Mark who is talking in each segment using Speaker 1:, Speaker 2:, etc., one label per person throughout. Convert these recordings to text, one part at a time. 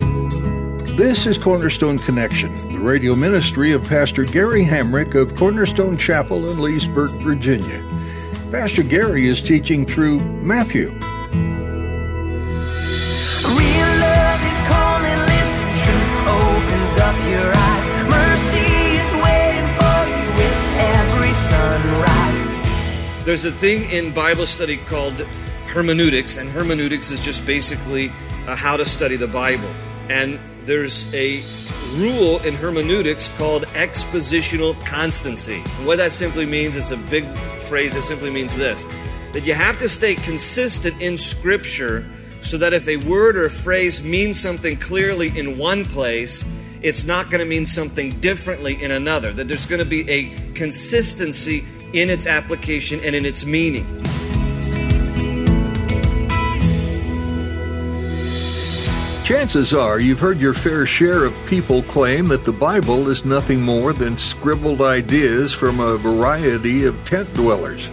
Speaker 1: This is Cornerstone Connection, the radio ministry of Pastor Gary Hamrick of Cornerstone Chapel in Leesburg, Virginia. Pastor Gary is teaching through Matthew.
Speaker 2: Real love is calling, listen, truth opens up your eyes. Mercy is waiting for you with every sunrise.
Speaker 3: There's a thing in Bible study called hermeneutics, and hermeneutics is just basically uh, how to study the Bible. And there's a rule in hermeneutics called expositional constancy. And what that simply means is a big phrase that simply means this that you have to stay consistent in Scripture so that if a word or a phrase means something clearly in one place, it's not going to mean something differently in another. That there's going to be a consistency in its application and in its meaning.
Speaker 1: Chances are you've heard your fair share of people claim that the Bible is nothing more than scribbled ideas from a variety of tent dwellers.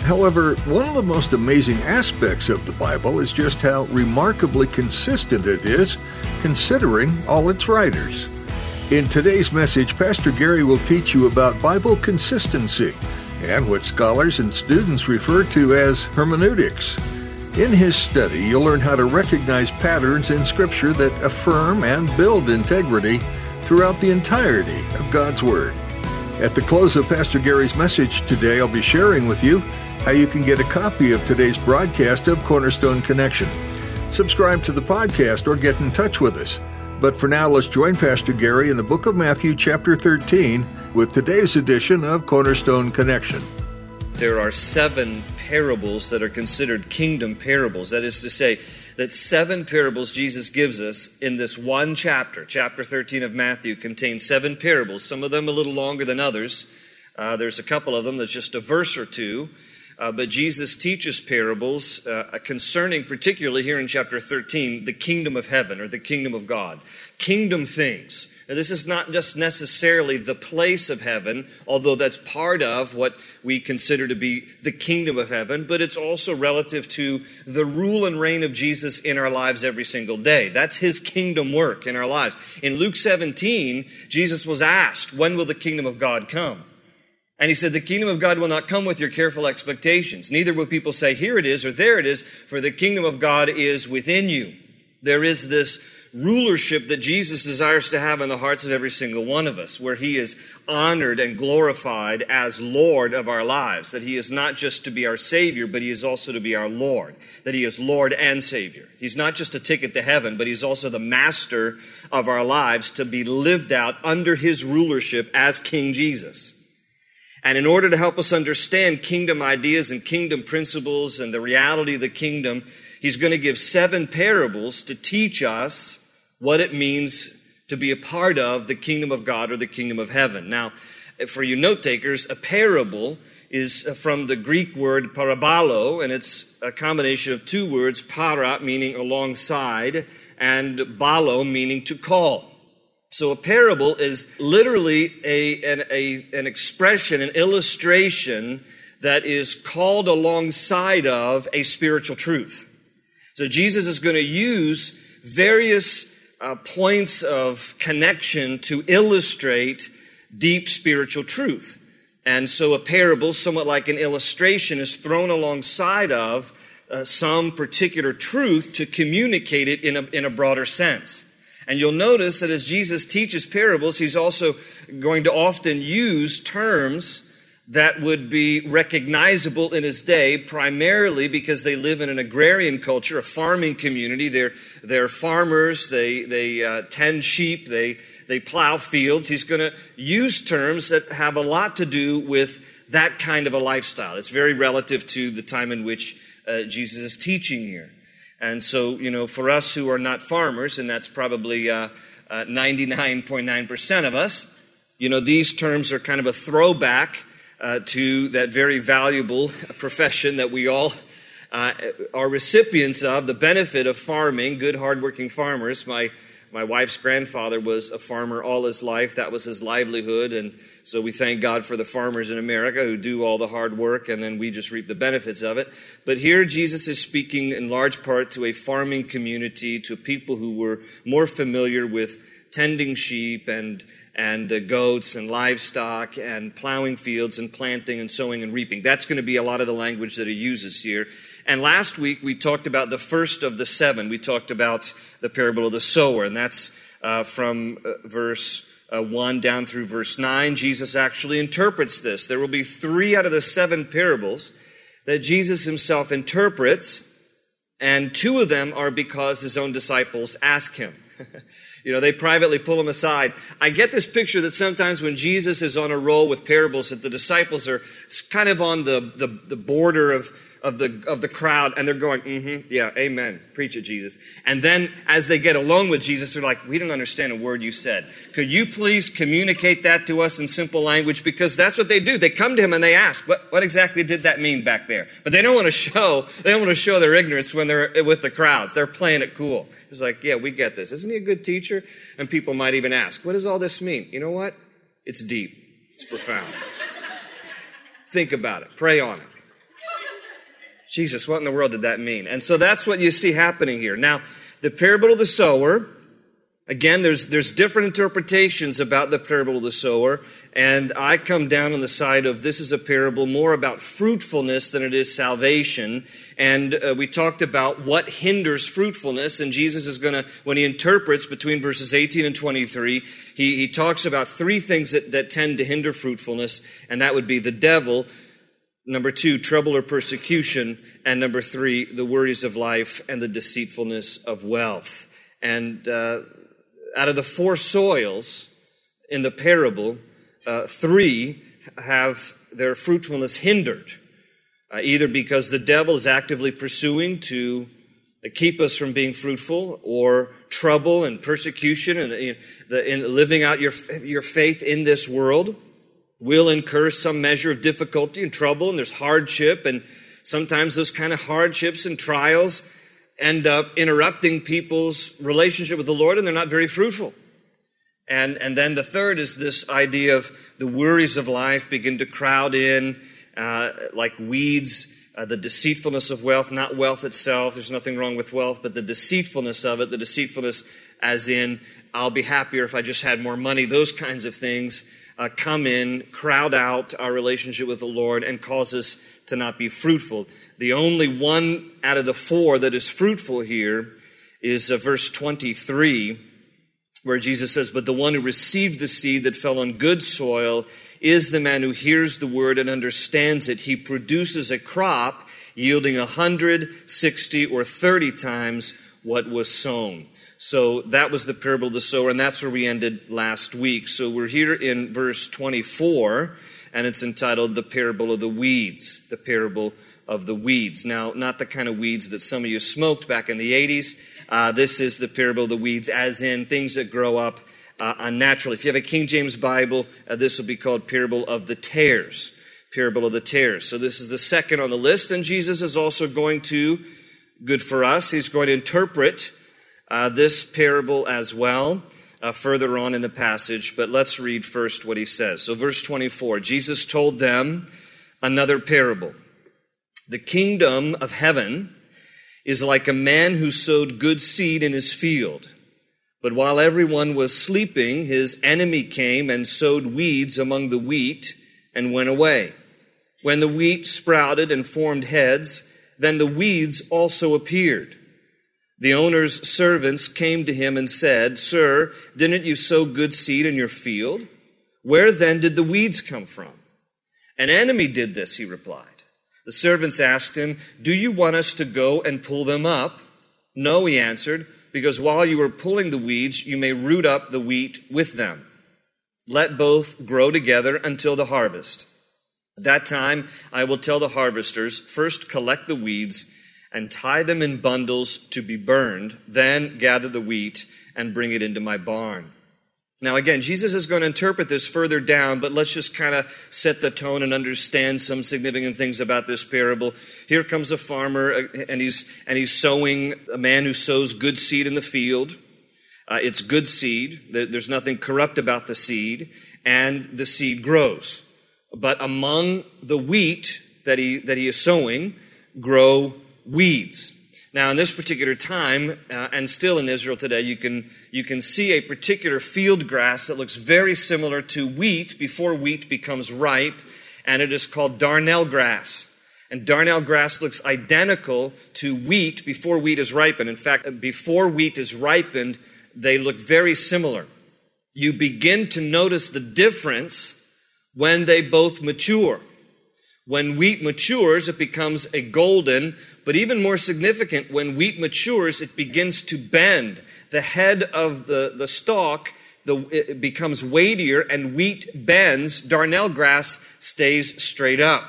Speaker 1: However, one of the most amazing aspects of the Bible is just how remarkably consistent it is, considering all its writers. In today's message, Pastor Gary will teach you about Bible consistency and what scholars and students refer to as hermeneutics. In his study, you'll learn how to recognize patterns in Scripture that affirm and build integrity throughout the entirety of God's Word. At the close of Pastor Gary's message today, I'll be sharing with you how you can get a copy of today's broadcast of Cornerstone Connection. Subscribe to the podcast or get in touch with us. But for now, let's join Pastor Gary in the book of Matthew, chapter 13, with today's edition of Cornerstone Connection.
Speaker 3: There are seven parables that are considered kingdom parables. That is to say, that seven parables Jesus gives us in this one chapter, chapter 13 of Matthew, contains seven parables, some of them a little longer than others. Uh, there's a couple of them that's just a verse or two. Uh, but Jesus teaches parables uh, concerning, particularly here in chapter 13, the kingdom of heaven or the kingdom of God. Kingdom things. Now, this is not just necessarily the place of heaven, although that's part of what we consider to be the kingdom of heaven, but it's also relative to the rule and reign of Jesus in our lives every single day. That's his kingdom work in our lives. In Luke 17, Jesus was asked, When will the kingdom of God come? And he said, The kingdom of God will not come with your careful expectations. Neither will people say, Here it is or there it is, for the kingdom of God is within you. There is this rulership that Jesus desires to have in the hearts of every single one of us, where he is honored and glorified as Lord of our lives. That he is not just to be our Savior, but he is also to be our Lord. That he is Lord and Savior. He's not just a ticket to heaven, but he's also the master of our lives to be lived out under his rulership as King Jesus. And in order to help us understand kingdom ideas and kingdom principles and the reality of the kingdom, he's going to give seven parables to teach us what it means to be a part of the kingdom of God or the kingdom of heaven. Now, for you note takers, a parable is uh, from the Greek word parabalo, and it's a combination of two words, para, meaning alongside, and balo, meaning to call. So a parable is literally a, an, a, an expression, an illustration that is called alongside of a spiritual truth. So Jesus is going to use various uh, points of connection to illustrate deep spiritual truth. And so a parable, somewhat like an illustration, is thrown alongside of uh, some particular truth to communicate it in a, in a broader sense. And you'll notice that as Jesus teaches parables, he's also going to often use terms that would be recognizable in his day, primarily because they live in an agrarian culture, a farming community. They're, they're farmers, they, they uh, tend sheep, they, they plow fields. He's going to use terms that have a lot to do with that kind of a lifestyle. It's very relative to the time in which uh, Jesus is teaching here. And so, you know, for us who are not farmers, and that's probably uh, uh, 99.9% of us, you know, these terms are kind of a throwback uh, to that very valuable profession that we all uh, are recipients of, the benefit of farming, good, hardworking farmers. My my wife's grandfather was a farmer all his life. That was his livelihood. And so we thank God for the farmers in America who do all the hard work and then we just reap the benefits of it. But here Jesus is speaking in large part to a farming community, to people who were more familiar with tending sheep and and uh, goats and livestock and plowing fields and planting and sowing and reaping. That's going to be a lot of the language that he uses here. And last week we talked about the first of the seven. We talked about the parable of the sower, and that's uh, from uh, verse uh, 1 down through verse 9. Jesus actually interprets this. There will be three out of the seven parables that Jesus himself interprets, and two of them are because his own disciples ask him. you know, they privately pull him aside. I get this picture that sometimes when Jesus is on a roll with parables, that the disciples are kind of on the, the, the border of of the, of the crowd and they're going, mm-hmm, yeah, amen. Preach it, Jesus. And then as they get alone with Jesus, they're like, we don't understand a word you said. Could you please communicate that to us in simple language? Because that's what they do. They come to him and they ask, what, what exactly did that mean back there? But they don't want to show, they don't want to show their ignorance when they're with the crowds. They're playing it cool. It's like, yeah, we get this. Isn't he a good teacher? And people might even ask, what does all this mean? You know what? It's deep. It's profound. Think about it. Pray on it. Jesus, what in the world did that mean? And so that's what you see happening here. Now, the parable of the sower, again, there's, there's different interpretations about the parable of the sower, and I come down on the side of this is a parable more about fruitfulness than it is salvation. And uh, we talked about what hinders fruitfulness, and Jesus is going to, when he interprets between verses 18 and 23, he, he talks about three things that, that tend to hinder fruitfulness, and that would be the devil, Number two, trouble or persecution. And number three, the worries of life and the deceitfulness of wealth. And uh, out of the four soils in the parable, uh, three have their fruitfulness hindered, uh, either because the devil is actively pursuing to keep us from being fruitful, or trouble and persecution and in living out your, your faith in this world will incur some measure of difficulty and trouble, and there's hardship, and sometimes those kind of hardships and trials end up interrupting people's relationship with the Lord, and they're not very fruitful. And, and then the third is this idea of the worries of life begin to crowd in uh, like weeds, uh, the deceitfulness of wealth, not wealth itself. There's nothing wrong with wealth, but the deceitfulness of it, the deceitfulness as in, I'll be happier if I just had more money, those kinds of things uh, come in, crowd out our relationship with the Lord, and cause us to not be fruitful. The only one out of the four that is fruitful here is uh, verse 23, where Jesus says, But the one who received the seed that fell on good soil is the man who hears the word and understands it. He produces a crop yielding a hundred, sixty, or thirty times what was sown. So that was the parable of the sower, and that's where we ended last week. So we're here in verse 24, and it's entitled The Parable of the Weeds. The Parable of the Weeds. Now, not the kind of weeds that some of you smoked back in the 80s. Uh, this is the parable of the weeds, as in things that grow up uh, unnaturally. If you have a King James Bible, uh, this will be called Parable of the Tares. Parable of the Tares. So this is the second on the list, and Jesus is also going to, good for us, he's going to interpret uh, this parable as well uh, further on in the passage, but let's read first what he says. So, verse 24 Jesus told them another parable. The kingdom of heaven is like a man who sowed good seed in his field. But while everyone was sleeping, his enemy came and sowed weeds among the wheat and went away. When the wheat sprouted and formed heads, then the weeds also appeared. The owner's servants came to him and said, Sir, didn't you sow good seed in your field? Where then did the weeds come from? An enemy did this, he replied. The servants asked him, Do you want us to go and pull them up? No, he answered, because while you are pulling the weeds, you may root up the wheat with them. Let both grow together until the harvest. At that time, I will tell the harvesters, first collect the weeds and tie them in bundles to be burned, then gather the wheat and bring it into my barn. Now, again, Jesus is going to interpret this further down, but let's just kind of set the tone and understand some significant things about this parable. Here comes a farmer, uh, and he's, and he's sowing, a man who sows good seed in the field. Uh, it's good seed. There's nothing corrupt about the seed, and the seed grows. But among the wheat that he, that he is sowing grow weeds. Now, in this particular time, uh, and still in Israel today, you can, you can see a particular field grass that looks very similar to wheat before wheat becomes ripe, and it is called darnel grass. And darnel grass looks identical to wheat before wheat is ripened. In fact, before wheat is ripened, they look very similar. You begin to notice the difference when they both mature. When wheat matures, it becomes a golden, but even more significant, when wheat matures, it begins to bend. The head of the, the stalk the, it becomes weightier and wheat bends. Darnel grass stays straight up.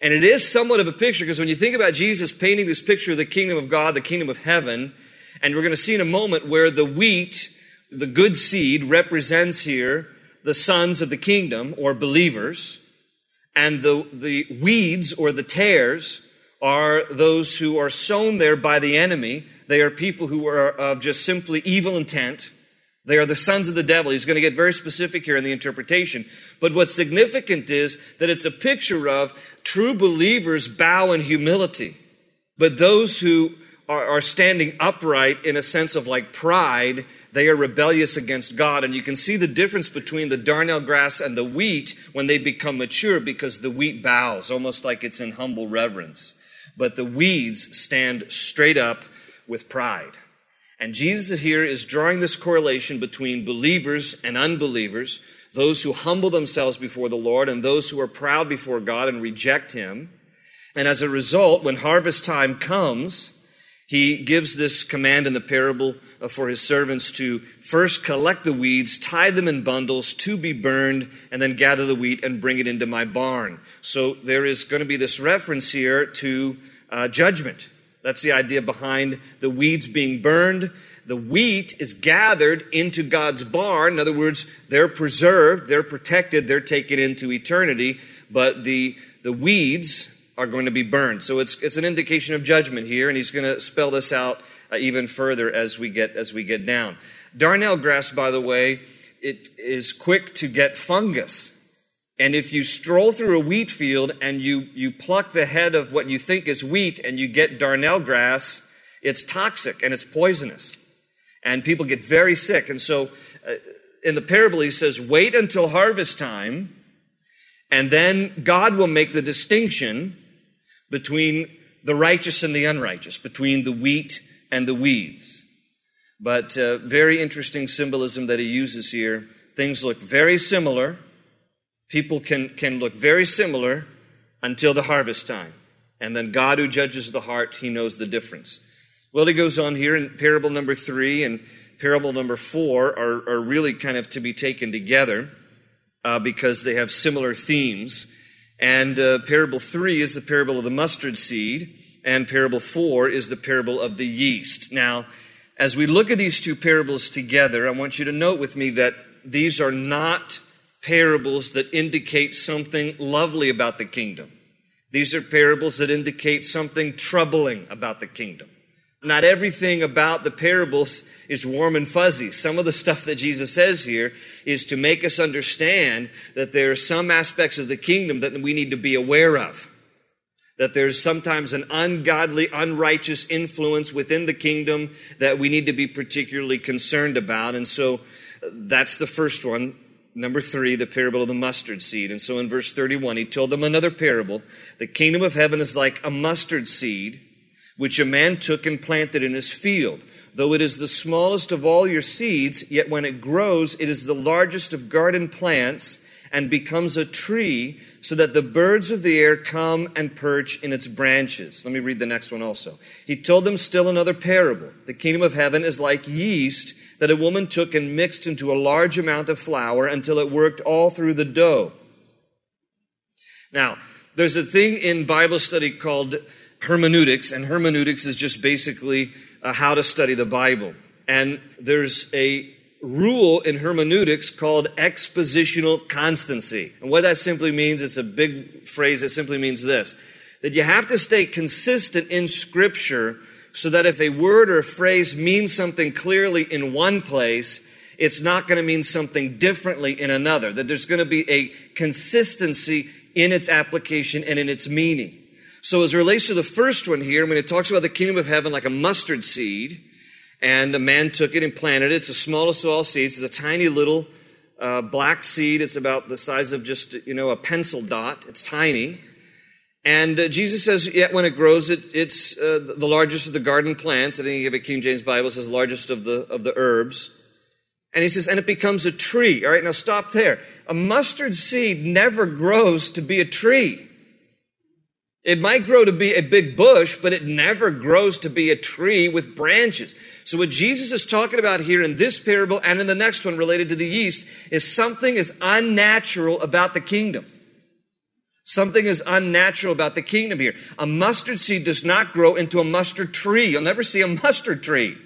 Speaker 3: And it is somewhat of a picture because when you think about Jesus painting this picture of the kingdom of God, the kingdom of heaven, and we're going to see in a moment where the wheat, the good seed, represents here the sons of the kingdom or believers and the, the weeds or the tares are those who are sown there by the enemy. They are people who are of just simply evil intent. They are the sons of the devil. He's going to get very specific here in the interpretation. But what's significant is that it's a picture of true believers bow in humility. But those who are, are standing upright in a sense of like pride they are rebellious against God. And you can see the difference between the darnel grass and the wheat when they become mature because the wheat bows, almost like it's in humble reverence. But the weeds stand straight up with pride. And Jesus here is drawing this correlation between believers and unbelievers, those who humble themselves before the Lord and those who are proud before God and reject Him. And as a result, when harvest time comes, he gives this command in the parable for his servants to first collect the weeds, tie them in bundles to be burned, and then gather the wheat and bring it into my barn. So there is going to be this reference here to uh, judgment. That's the idea behind the weeds being burned. The wheat is gathered into God's barn. In other words, they're preserved, they're protected, they're taken into eternity. But the, the weeds, are going to be burned. So it's, it's an indication of judgment here, and he's going to spell this out uh, even further as we get as we get down. Darnel grass, by the way, it is quick to get fungus. And if you stroll through a wheat field and you, you pluck the head of what you think is wheat and you get darnel grass, it's toxic and it's poisonous. And people get very sick. And so uh, in the parable, he says, wait until harvest time, and then God will make the distinction between the righteous and the unrighteous, between the wheat and the weeds. But uh, very interesting symbolism that he uses here. Things look very similar. People can, can look very similar until the harvest time. And then God, who judges the heart, he knows the difference. Well, he goes on here in parable number three and parable number four are, are really kind of to be taken together uh, because they have similar themes. And uh, parable three is the parable of the mustard seed, and parable four is the parable of the yeast. Now, as we look at these two parables together, I want you to note with me that these are not parables that indicate something lovely about the kingdom. These are parables that indicate something troubling about the kingdom. Not everything about the parables is warm and fuzzy. Some of the stuff that Jesus says here is to make us understand that there are some aspects of the kingdom that we need to be aware of. That there's sometimes an ungodly, unrighteous influence within the kingdom that we need to be particularly concerned about. And so uh, that's the first one. Number three, the parable of the mustard seed. And so in verse 31, he told them another parable. The kingdom of heaven is like a mustard seed which a man took and planted in his field. Though it is the smallest of all your seeds, yet when it grows, it is the largest of garden plants and becomes a tree, so that the birds of the air come and perch in its branches. Let me read the next one also. He told them still another parable. The kingdom of heaven is like yeast that a woman took and mixed into a large amount of flour until it worked all through the dough. Now, there's a thing in Bible study called hermeneutics, and hermeneutics is just basically uh, how to study the Bible. And there's a rule in hermeneutics called expositional constancy. And what that simply means, it's a big phrase that simply means this that you have to stay consistent in Scripture so that if a word or a phrase means something clearly in one place, it's not going to mean something differently in another. That there's going to be a consistency in its application and in its meaning. So as relates to the first one here, when it talks about the kingdom of heaven like a mustard seed, and a man took it and planted it. It's the smallest of all seeds. It's a tiny little uh, black seed. It's about the size of just, you know, a pencil dot. It's tiny. And uh, Jesus says, yet when it grows, it, it's uh, the largest of the garden plants. I think a King James Bible says largest of the, of the herbs. And he says, and it becomes a tree. All right, now stop there. A mustard seed never grows to be a tree. It might grow to be a big bush, but it never grows to be a tree with branches. So what Jesus is talking about here in this parable and in the next one related to the yeast is something is unnatural about the kingdom. Something is unnatural about the kingdom here. A mustard seed does not grow into a mustard tree. You'll never see a mustard tree.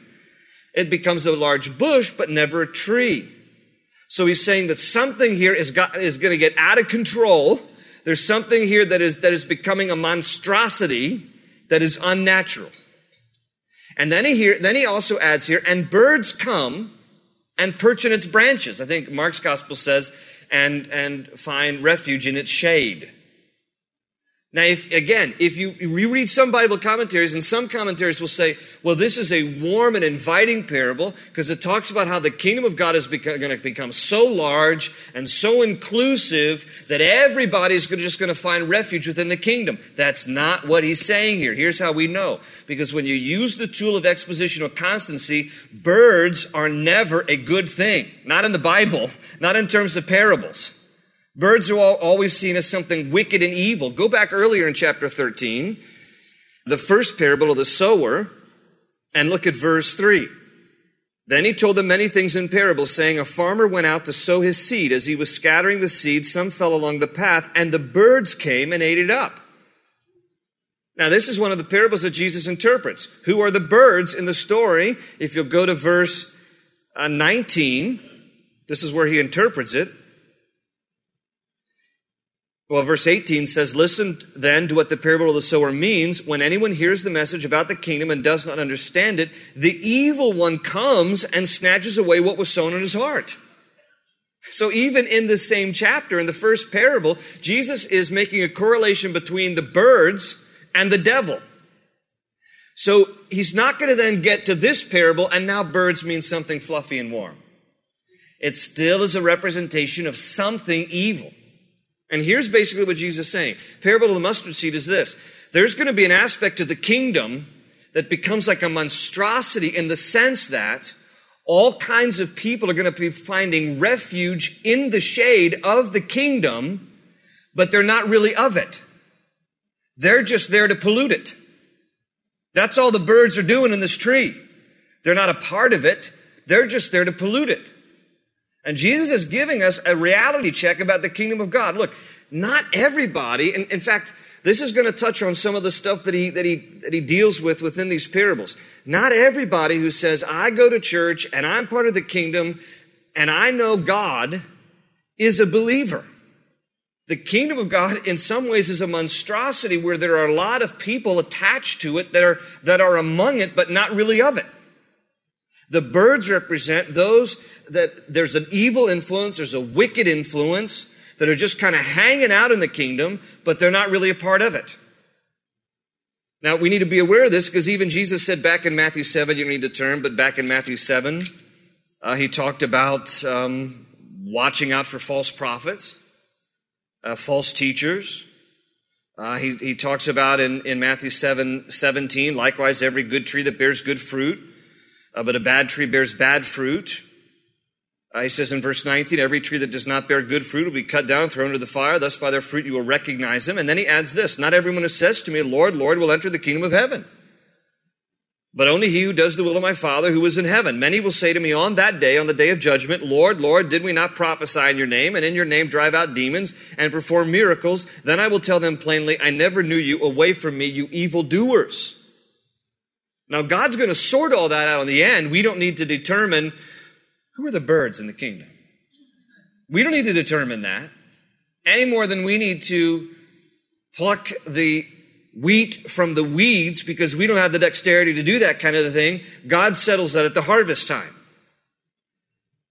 Speaker 3: It becomes a large bush, but never a tree. So he's saying that something here is, got, is going to get out of control there's something here that is, that is becoming a monstrosity that is unnatural. And then he here, then he also adds here, and birds come and perch in its branches. I think Mark's gospel says, and, and find refuge in its shade. Now, if, again, if you, you read some Bible commentaries, and some commentaries will say, well, this is a warm and inviting parable because it talks about how the kingdom of God is going to become so large and so inclusive that everybody's just going to find refuge within the kingdom. That's not what he's saying here. Here's how we know. Because when you use the tool of expositional constancy, birds are never a good thing. Not in the Bible, not in terms of parables. Birds are always seen as something wicked and evil. Go back earlier in chapter 13, the first parable of the sower, and look at verse 3. Then he told them many things in parables, saying, A farmer went out to sow his seed. As he was scattering the seed, some fell along the path, and the birds came and ate it up. Now, this is one of the parables that Jesus interprets. Who are the birds in the story? If you'll go to verse uh, 19, this is where he interprets it. Well, verse 18 says, Listen then to what the parable of the sower means. When anyone hears the message about the kingdom and does not understand it, the evil one comes and snatches away what was sown in his heart. So, even in the same chapter, in the first parable, Jesus is making a correlation between the birds and the devil. So, he's not going to then get to this parable, and now birds mean something fluffy and warm. It still is a representation of something evil. And here's basically what Jesus is saying. Parable of the mustard seed is this. There's going to be an aspect of the kingdom that becomes like a monstrosity in the sense that all kinds of people are going to be finding refuge in the shade of the kingdom, but they're not really of it. They're just there to pollute it. That's all the birds are doing in this tree. They're not a part of it. They're just there to pollute it. And Jesus is giving us a reality check about the kingdom of God. Look, not everybody, and in fact, this is going to touch on some of the stuff that he, that, he, that he deals with within these parables. Not everybody who says, I go to church and I'm part of the kingdom and I know God is a believer. The kingdom of God, in some ways, is a monstrosity where there are a lot of people attached to it that are, that are among it, but not really of it. The birds represent those that there's an evil influence, there's a wicked influence that are just kind of hanging out in the kingdom, but they're not really a part of it. Now, we need to be aware of this because even Jesus said back in Matthew 7, you don't need to turn, but back in Matthew 7, uh, he talked about um, watching out for false prophets, uh, false teachers. Uh, he, he talks about in, in Matthew 7 17, likewise, every good tree that bears good fruit uh, but a bad tree bears bad fruit. Uh, he says in verse 19, every tree that does not bear good fruit will be cut down thrown into the fire. Thus, by their fruit, you will recognize them. And then he adds this Not everyone who says to me, Lord, Lord, will enter the kingdom of heaven. but only he who does the will of my Father who is in heaven. Many will say to me on that day, on the day of judgment, Lord, Lord, did we not prophesy in your name, and in your name drive out demons and perform miracles? Then I will tell them plainly, I never knew you. Away from me, you evildoers. Now, God's going to sort all that out in the end. We don't need to determine who are the birds in the kingdom. We don't need to determine that any more than we need to pluck the wheat from the weeds because we don't have the dexterity to do that kind of thing. God settles that at the harvest time.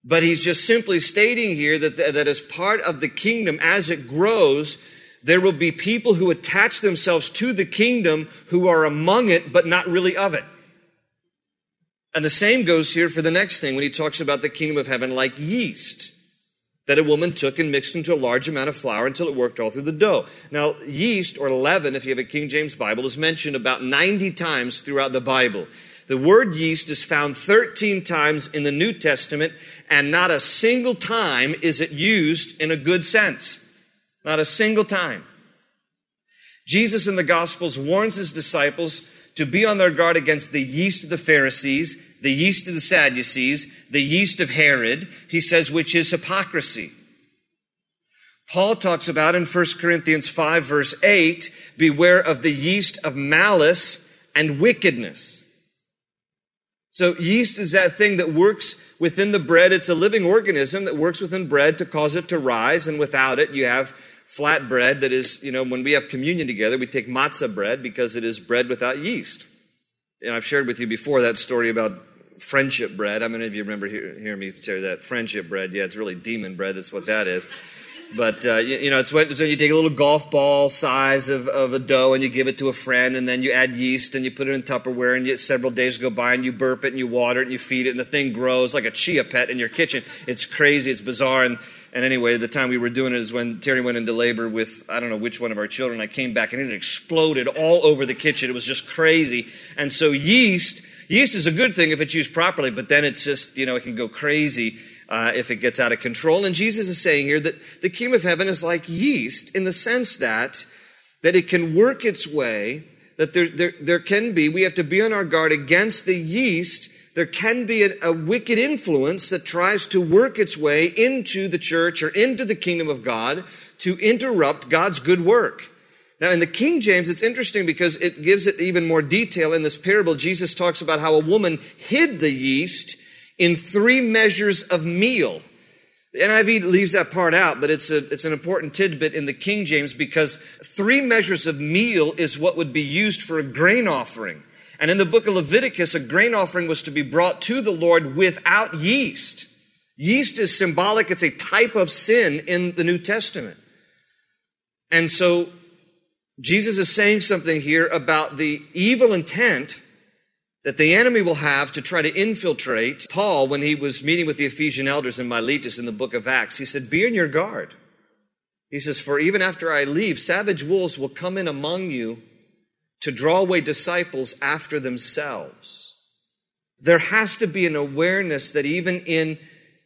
Speaker 3: But he's just simply stating here that, that as part of the kingdom, as it grows, there will be people who attach themselves to the kingdom who are among it, but not really of it. And the same goes here for the next thing when he talks about the kingdom of heaven like yeast that a woman took and mixed into a large amount of flour until it worked all through the dough. Now, yeast or leaven, if you have a King James Bible, is mentioned about 90 times throughout the Bible. The word yeast is found 13 times in the New Testament, and not a single time is it used in a good sense. Not a single time. Jesus in the Gospels warns his disciples to be on their guard against the yeast of the Pharisees the yeast of the Sadducees, the yeast of Herod, he says, which is hypocrisy. Paul talks about in 1 Corinthians 5, verse 8, beware of the yeast of malice and wickedness. So, yeast is that thing that works within the bread. It's a living organism that works within bread to cause it to rise, and without it, you have flat bread that is, you know, when we have communion together, we take matzah bread because it is bread without yeast. And I've shared with you before that story about friendship bread. How many of you remember hearing me say that? Friendship bread. Yeah, it's really demon bread. That's what that is. But, uh, you, you, know, it's when, so you take a little golf ball size of, of a dough and you give it to a friend, and then you add yeast and you put it in Tupperware, and several days go by and you burp it and you water it and you feed it, and the thing grows like a chia pet in your kitchen. It's crazy. It's bizarre. And, and anyway, the time we were doing it is when Terry went into labor with, I don't know which one of our children. I came back and it exploded all over the kitchen. It was just crazy. And so yeast Yeast is a good thing if it's used properly, but then it's just, you know, it can go crazy uh, if it gets out of control. And Jesus is saying here that the kingdom of heaven is like yeast in the sense that, that it can work its way, that there, there, there can be, we have to be on our guard against the yeast. There can be a, a wicked influence that tries to work its way into the church or into the kingdom of God to interrupt God's good work. Now, in the King James, it's interesting because it gives it even more detail. In this parable, Jesus talks about how a woman hid the yeast in three measures of meal. The NIV leaves that part out, but it's, a, it's an important tidbit in the King James because three measures of meal is what would be used for a grain offering. And in the book of Leviticus, a grain offering was to be brought to the Lord without yeast. Yeast is symbolic, it's a type of sin in the New Testament. And so Jesus is saying something here about the evil intent that the enemy will have to try to infiltrate. Paul, when he was meeting with the Ephesian elders in Miletus in the book of Acts, he said, Be on your guard. He says, For even after I leave, savage wolves will come in among you to draw away disciples after themselves. There has to be an awareness that even in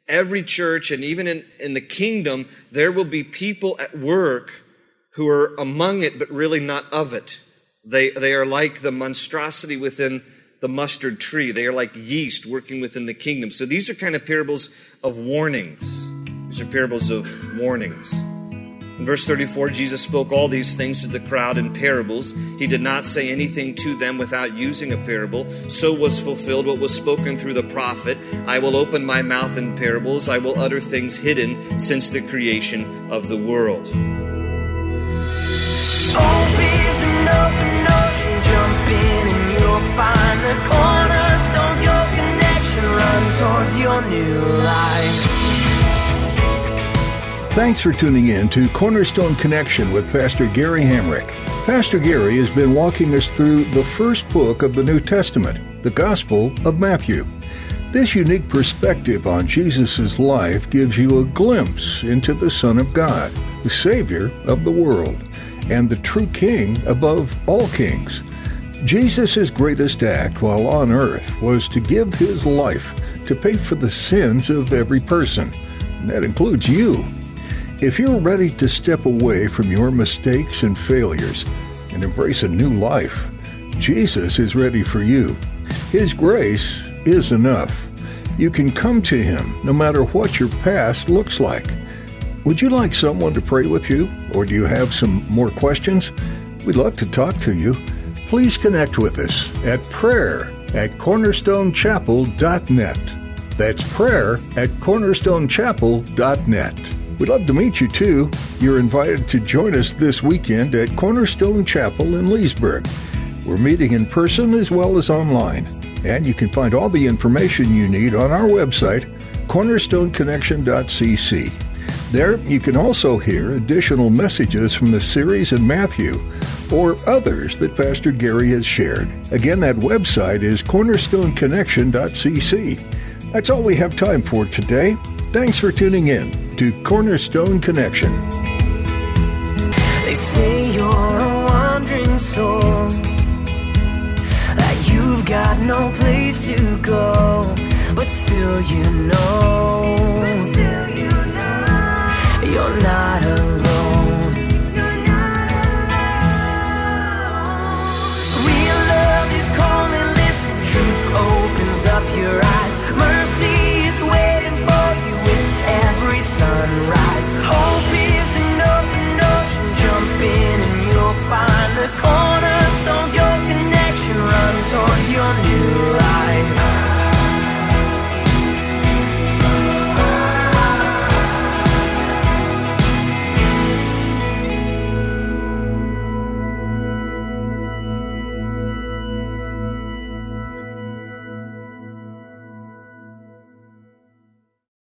Speaker 3: every church and even in, in the kingdom, there will be people at work who are among it, but really not of it. They, they are like the monstrosity within the mustard tree. They are like yeast working within the kingdom. So these are kind of parables of warnings. These are parables of warnings. In verse 34, Jesus spoke all these things to the crowd in parables. He did not say anything to them without using a parable. So was fulfilled what was spoken through the prophet I will open my mouth in parables, I will utter things hidden since the creation of the world.
Speaker 1: Thanks for tuning in to Cornerstone Connection with Pastor Gary Hamrick. Pastor Gary has been walking us through the first book of the New Testament, the Gospel of Matthew. This unique perspective on Jesus' life gives you a glimpse into the Son of God, the Savior of the world and the true King above all kings. Jesus' greatest act while on earth was to give his life to pay for the sins of every person. that includes you. If you're ready to step away from your mistakes and failures and embrace a new life, Jesus is ready for you. His grace is enough. You can come to Him no matter what your past looks like. Would you like someone to pray with you, or do you have some more questions? We'd love to talk to you. Please connect with us at prayer at cornerstonechapel.net. That's prayer at cornerstonechapel.net. We'd love to meet you too. You're invited to join us this weekend at Cornerstone Chapel in Leesburg. We're meeting in person as well as online, and you can find all the information you need on our website, cornerstoneconnection.cc. There, you can also hear additional messages from the series in Matthew or others that Pastor Gary has shared. Again, that website is cornerstoneconnection.cc. That's all we have time for today. Thanks for tuning in to Cornerstone Connection.
Speaker 2: They say you're a wandering soul, that you've got no place to go, but still you know